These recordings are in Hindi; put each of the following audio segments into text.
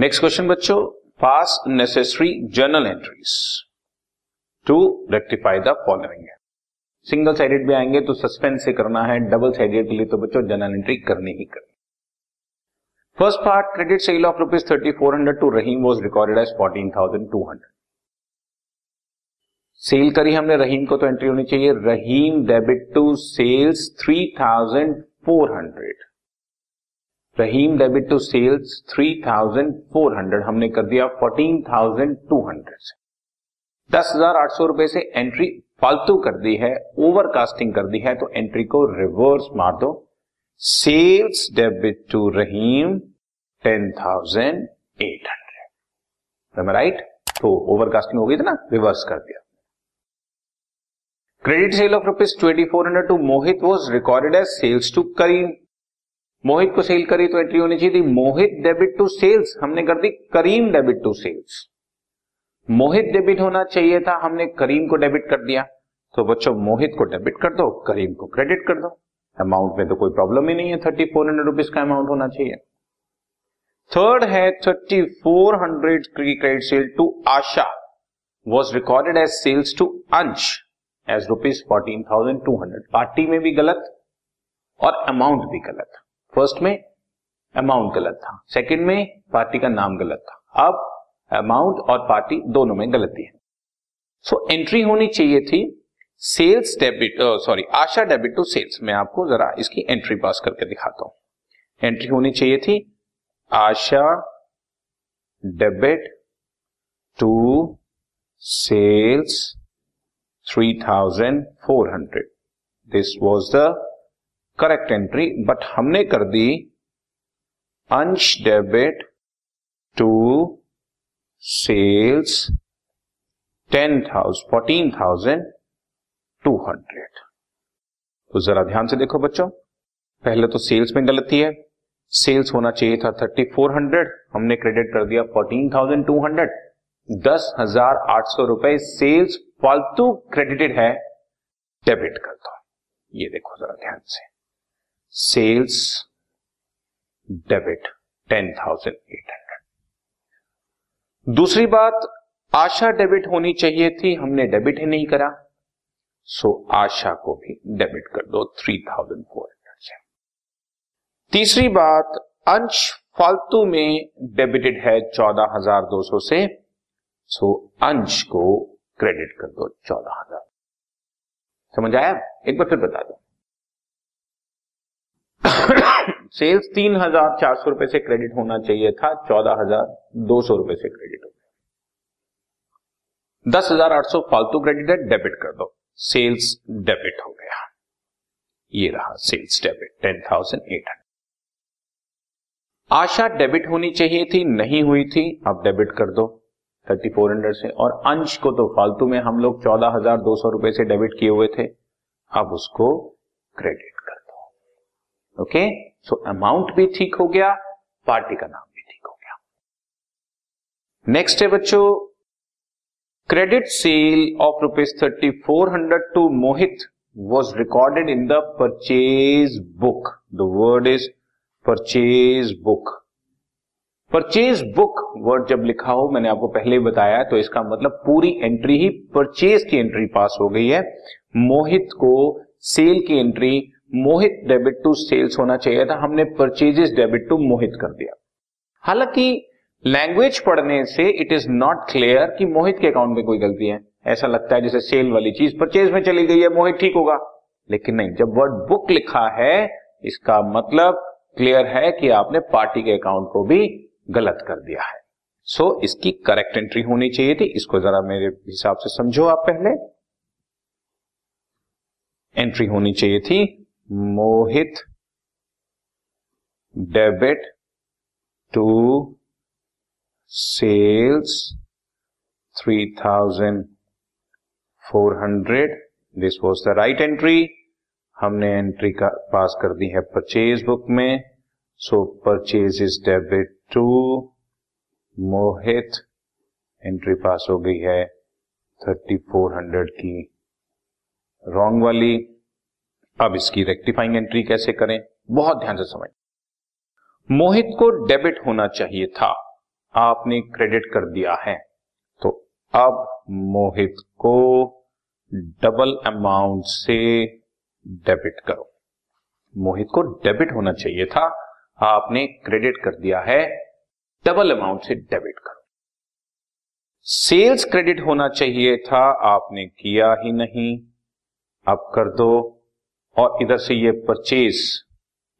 नेक्स्ट क्वेश्चन बच्चों. Pass necessary journal entries to rectify the following single sided भी आएँगे तो सस्पेंस से करना है. डबल साइडेड के लिए तो बच्चों जर्नल एंट्री करनी ही करनी first part credit sale of rupees thirty four hundred to Rahim was recorded as fourteen thousand two hundred sale करी हमने रहीम को तो एंट्री होनी चाहिए. Rahim debit to sales three thousand four hundred Rahim debit to sales three thousand four hundred, हमने कर दिया फोर्टीन थाउज़ेंड टू हंड्रेड से। दस हज़ार आठ सौ रुपए से एंट्री फालतू कर दी है, ओवरकास्टिंग कर दी है तो एंट्री को रिवर्स मार दो। Sales debit to Rahim ten thousand eight hundred. Right तो ओवरकास्टिंग हो गई थी ना, रिवर्स कर दिया। Credit sale of rupees twenty four hundred to Mohit was recorded as sales to Karim. Mohit को सेल करी तो एंट्री होनी चाहिए थी। मोहित डेबिट टू सेल्स हमने कर दी Karim debit to sales Mohit debit होना चाहिए था, हमने करीम को डेबिट कर दिया। तो बच्चों, मोहित को डेबिट कर दो, करीम को क्रेडिट कर दो। अमाउंट में तो कोई प्रॉब्लम ही नहीं है थर्टी फोर हंड्रेड रुपीज़ का अमाउंट होना चाहिए। थर्ड है thirty four hundred credit sale to Asha was recorded as sales to Ansh as rupees fourteen thousand two hundred party में भी गलत और अमाउंट भी गलत। फ़र्स्ट में अमाउंट गलत था। सेकंड में पार्टी का नाम गलत था। अब अमाउंट और पार्टी दोनों में गलती है। सो so, एंट्री होनी चाहिए थी sales debit sorry Asha debit to sales मैं आपको जरा इसकी एंट्री पास करके दिखाता हूँ। एंट्री होनी चाहिए थी Asha debit to sales 3400 this was the correct entry but हमने कर दी Ansh debit to sales ten thousand fourteen thousand two hundred तो जरा ध्यान से देखो बच्चों, पहले तो सेल्स में गलती है। सेल्स होना चाहिए था थर्टी फोर हंड्रेड हमने क्रेडिट कर दिया फोर्टीन थाउज़ेंड टू हंड्रेड दस हज़ार आठ सौ रुपए सेल्स फालतू क्रेडिटेड है डेबिट कर दो ये देखो जरा ध्यान से। Sales debit ten thousand eight hundred दूसरी बात, आशा डेबिट होनी चाहिए थी, हमने डेबिट ही नहीं करा। सो आशा को भी डेबिट कर दो थ्री थाउज़ेंड फोर हंड्रेड से। तीसरी बात, अंश फालतू में डेबिटेड है चौदह हज़ार दो सौ से सो अंश को क्रेडिट कर दो चौदह हज़ार। समझ आया? एक बार फिर बता दो। सेल्स तीन हज़ार चार सौ रुपए से क्रेडिट होना चाहिए था, चौदह हज़ार दो सौ रुपए से क्रेडिट हो गया दस हज़ार आठ सौ फालतू क्रेडिट है, डेबिट कर दो। सेल्स डेबिट हो गया। ये रहा sales debit, ten thousand eight hundred. Asha debit होनी चाहिए थी, नहीं हुई थी, अब डेबिट कर दो। थर्टी फोर हंड्रेड से, और अंश को तो फालतू में हम लोग चौदह हज़ार दो सौ रुपए से डेबिट किए हुए थे, अब उसको क्रेडिट ओके सो अमाउंट भी ठीक हो गया पार्टी का नाम भी ठीक हो गया। नेक्स्ट है बच्चों credit sale of rupees thirty four hundred to Mohit was recorded in the purchase book the word is purchase book purchase book word जब लिखा हो, मैंने आपको पहले बताया तो इसका मतलब पूरी एंट्री ही परचेज की एंट्री पास हो गई है। मोहित को सेल की entry Mohit debit to sales होना चाहिए था हमने परचेजेस डेबिट टू मोहित कर दिया। हालाँकि लैंग्वेज पढ़ने से इट इज़ नॉट क्लियर कि मोहित के अकाउंट में कोई गलती है। ऐसा लगता है जैसे सेल वाली चीज़ परचेज में चली गई है मोहित ठीक होगा। लेकिन नहीं जब वर्ड बुक लिखा है इसका मतलब क्लियर है कि आपने पार्टी के अकाउंट को भी गलत कर दिया है। सो so, इसकी करेक्ट एंट्री होनी चाहिए थी। इसको जरा मेरे हिसाब से समझो आप पहले। एंट्री होनी चाहिए थी। Mohit debit to sales three thousand four hundred. This was the right entry हमने एंट्री का पास कर दी है परचेज बुक में। So purchase is debit to Mohit. Entry pass हो गई है थर्टी फोर हंड्रेड की। रॉन्ग वाली। अब इसकी रेक्टिफाइंग एंट्री कैसे करें? बहुत ध्यान से समझ। मोहित को डेबिट होना चाहिए था। आपने क्रेडिट कर दिया है। तो अब मोहित को डबल अमाउंट से डेबिट करो। मोहित को डेबिट होना चाहिए था। आपने क्रेडिट कर दिया है। डबल अमाउंट से डेबिट करो। सेल्स क्रेडिट होना चाहिए था। आपने किया ही नहीं। अब कर दो। और इधर से ये परचेज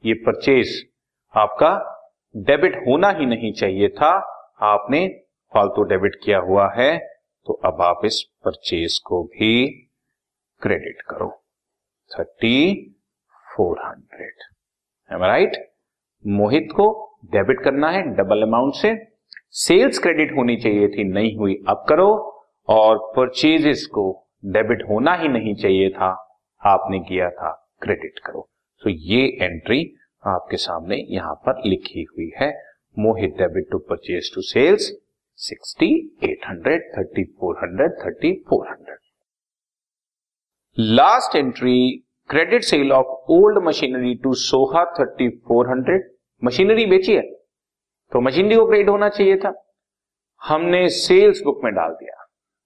ये परचेज आपका डेबिट होना ही नहीं चाहिए था, आपने फालतू डेबिट किया हुआ है तो अब आप इस परचेज को भी क्रेडिट करो। Thirty four hundred right Mohit को डेबिट करना है डबल अमाउंट से। सेल्स क्रेडिट होनी चाहिए थी, नहीं हुई, अब करो। और परचेजेस को डेबिट होना ही नहीं चाहिए था, आपने किया था। क्रेडिट करो। तो ये एंट्री आपके सामने यहाँ पर लिखी हुई है। Mohit debit to purchase to sales sixty eight hundred thirty four hundred thirty four hundred last entry credit sale of old machinery to Soha thirty four hundred machinery बेची है तो मशीनरी को क्रेडिट होना चाहिए था। हमने सेल्स बुक में डाल दिया।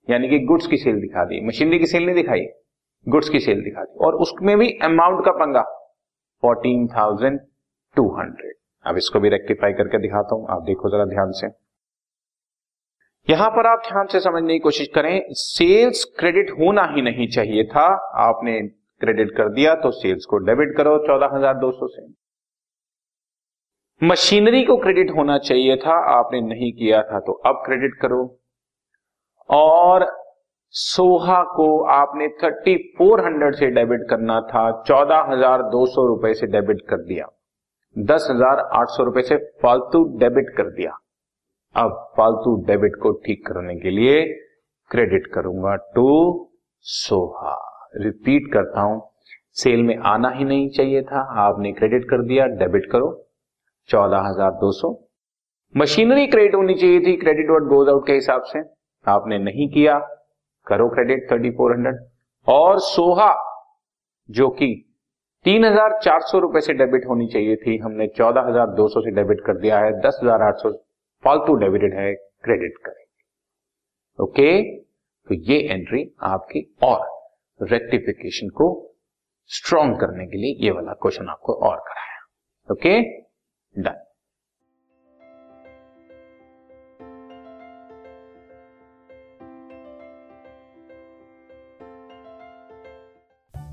यानी कि गुड्स की सेल दिखा दी। मशीनरी की सेल नहीं दिखाई। गुड्स की सेल दिखा दी। और उसमें भी अमाउंट का पंगा। फोर्टीन थाउज़ेंड टू हंड्रेड अब इसको भी रेक्टिफाई करके दिखाता हूँ। आप देखो जरा ध्यान से। यहाँ पर आप ध्यान से समझने की कोशिश करें सेल्स क्रेडिट होना ही नहीं चाहिए था। आपने क्रेडिट कर दिया तो सेल्स को डेबिट करो चौदह हज़ार दो सौ से। मशीनरी को क्रेडिट होना चाहिए था, आपने नहीं किया था तो अब क्रेडिट करो। और सोहा को आपने थर्टी फोर हंड्रेड से डेबिट करना था, चौदह हज़ार दो सौ रुपए से डेबिट कर दिया, दस हज़ार आठ सौ रुपए से फालतू डेबिट कर दिया। अब फालतू डेबिट को ठीक करने के लिए क्रेडिट करूँगा टू सोहा। रिपीट करता हूँ, सेल में आना ही नहीं चाहिए था, आपने क्रेडिट कर दिया, डेबिट करो, चौदह हज़ार दो सौ। मशीनरी क्रेडिट होनी चाहिए थी, क्रेडिट वर्ड गोज आउट के हिसाब से, आपने नहीं किया करो क्रेडिट थर्टी फोर हंड्रेड और सोहा, जो कि तीन हज़ार चार सौ रुपए से डेबिट होनी चाहिए थी, हमने चौदह हज़ार दो सौ से डेबिट कर दिया है, दस हज़ार आठ सौ फालतू डेबिटेड है क्रेडिट करेंगे। ओके तो ये एंट्री आपकी और रेक्टिफिकेशन को स्ट्रॉन्ग करने के लिए ये वाला क्वेश्चन आपको और कराया। Okay Done.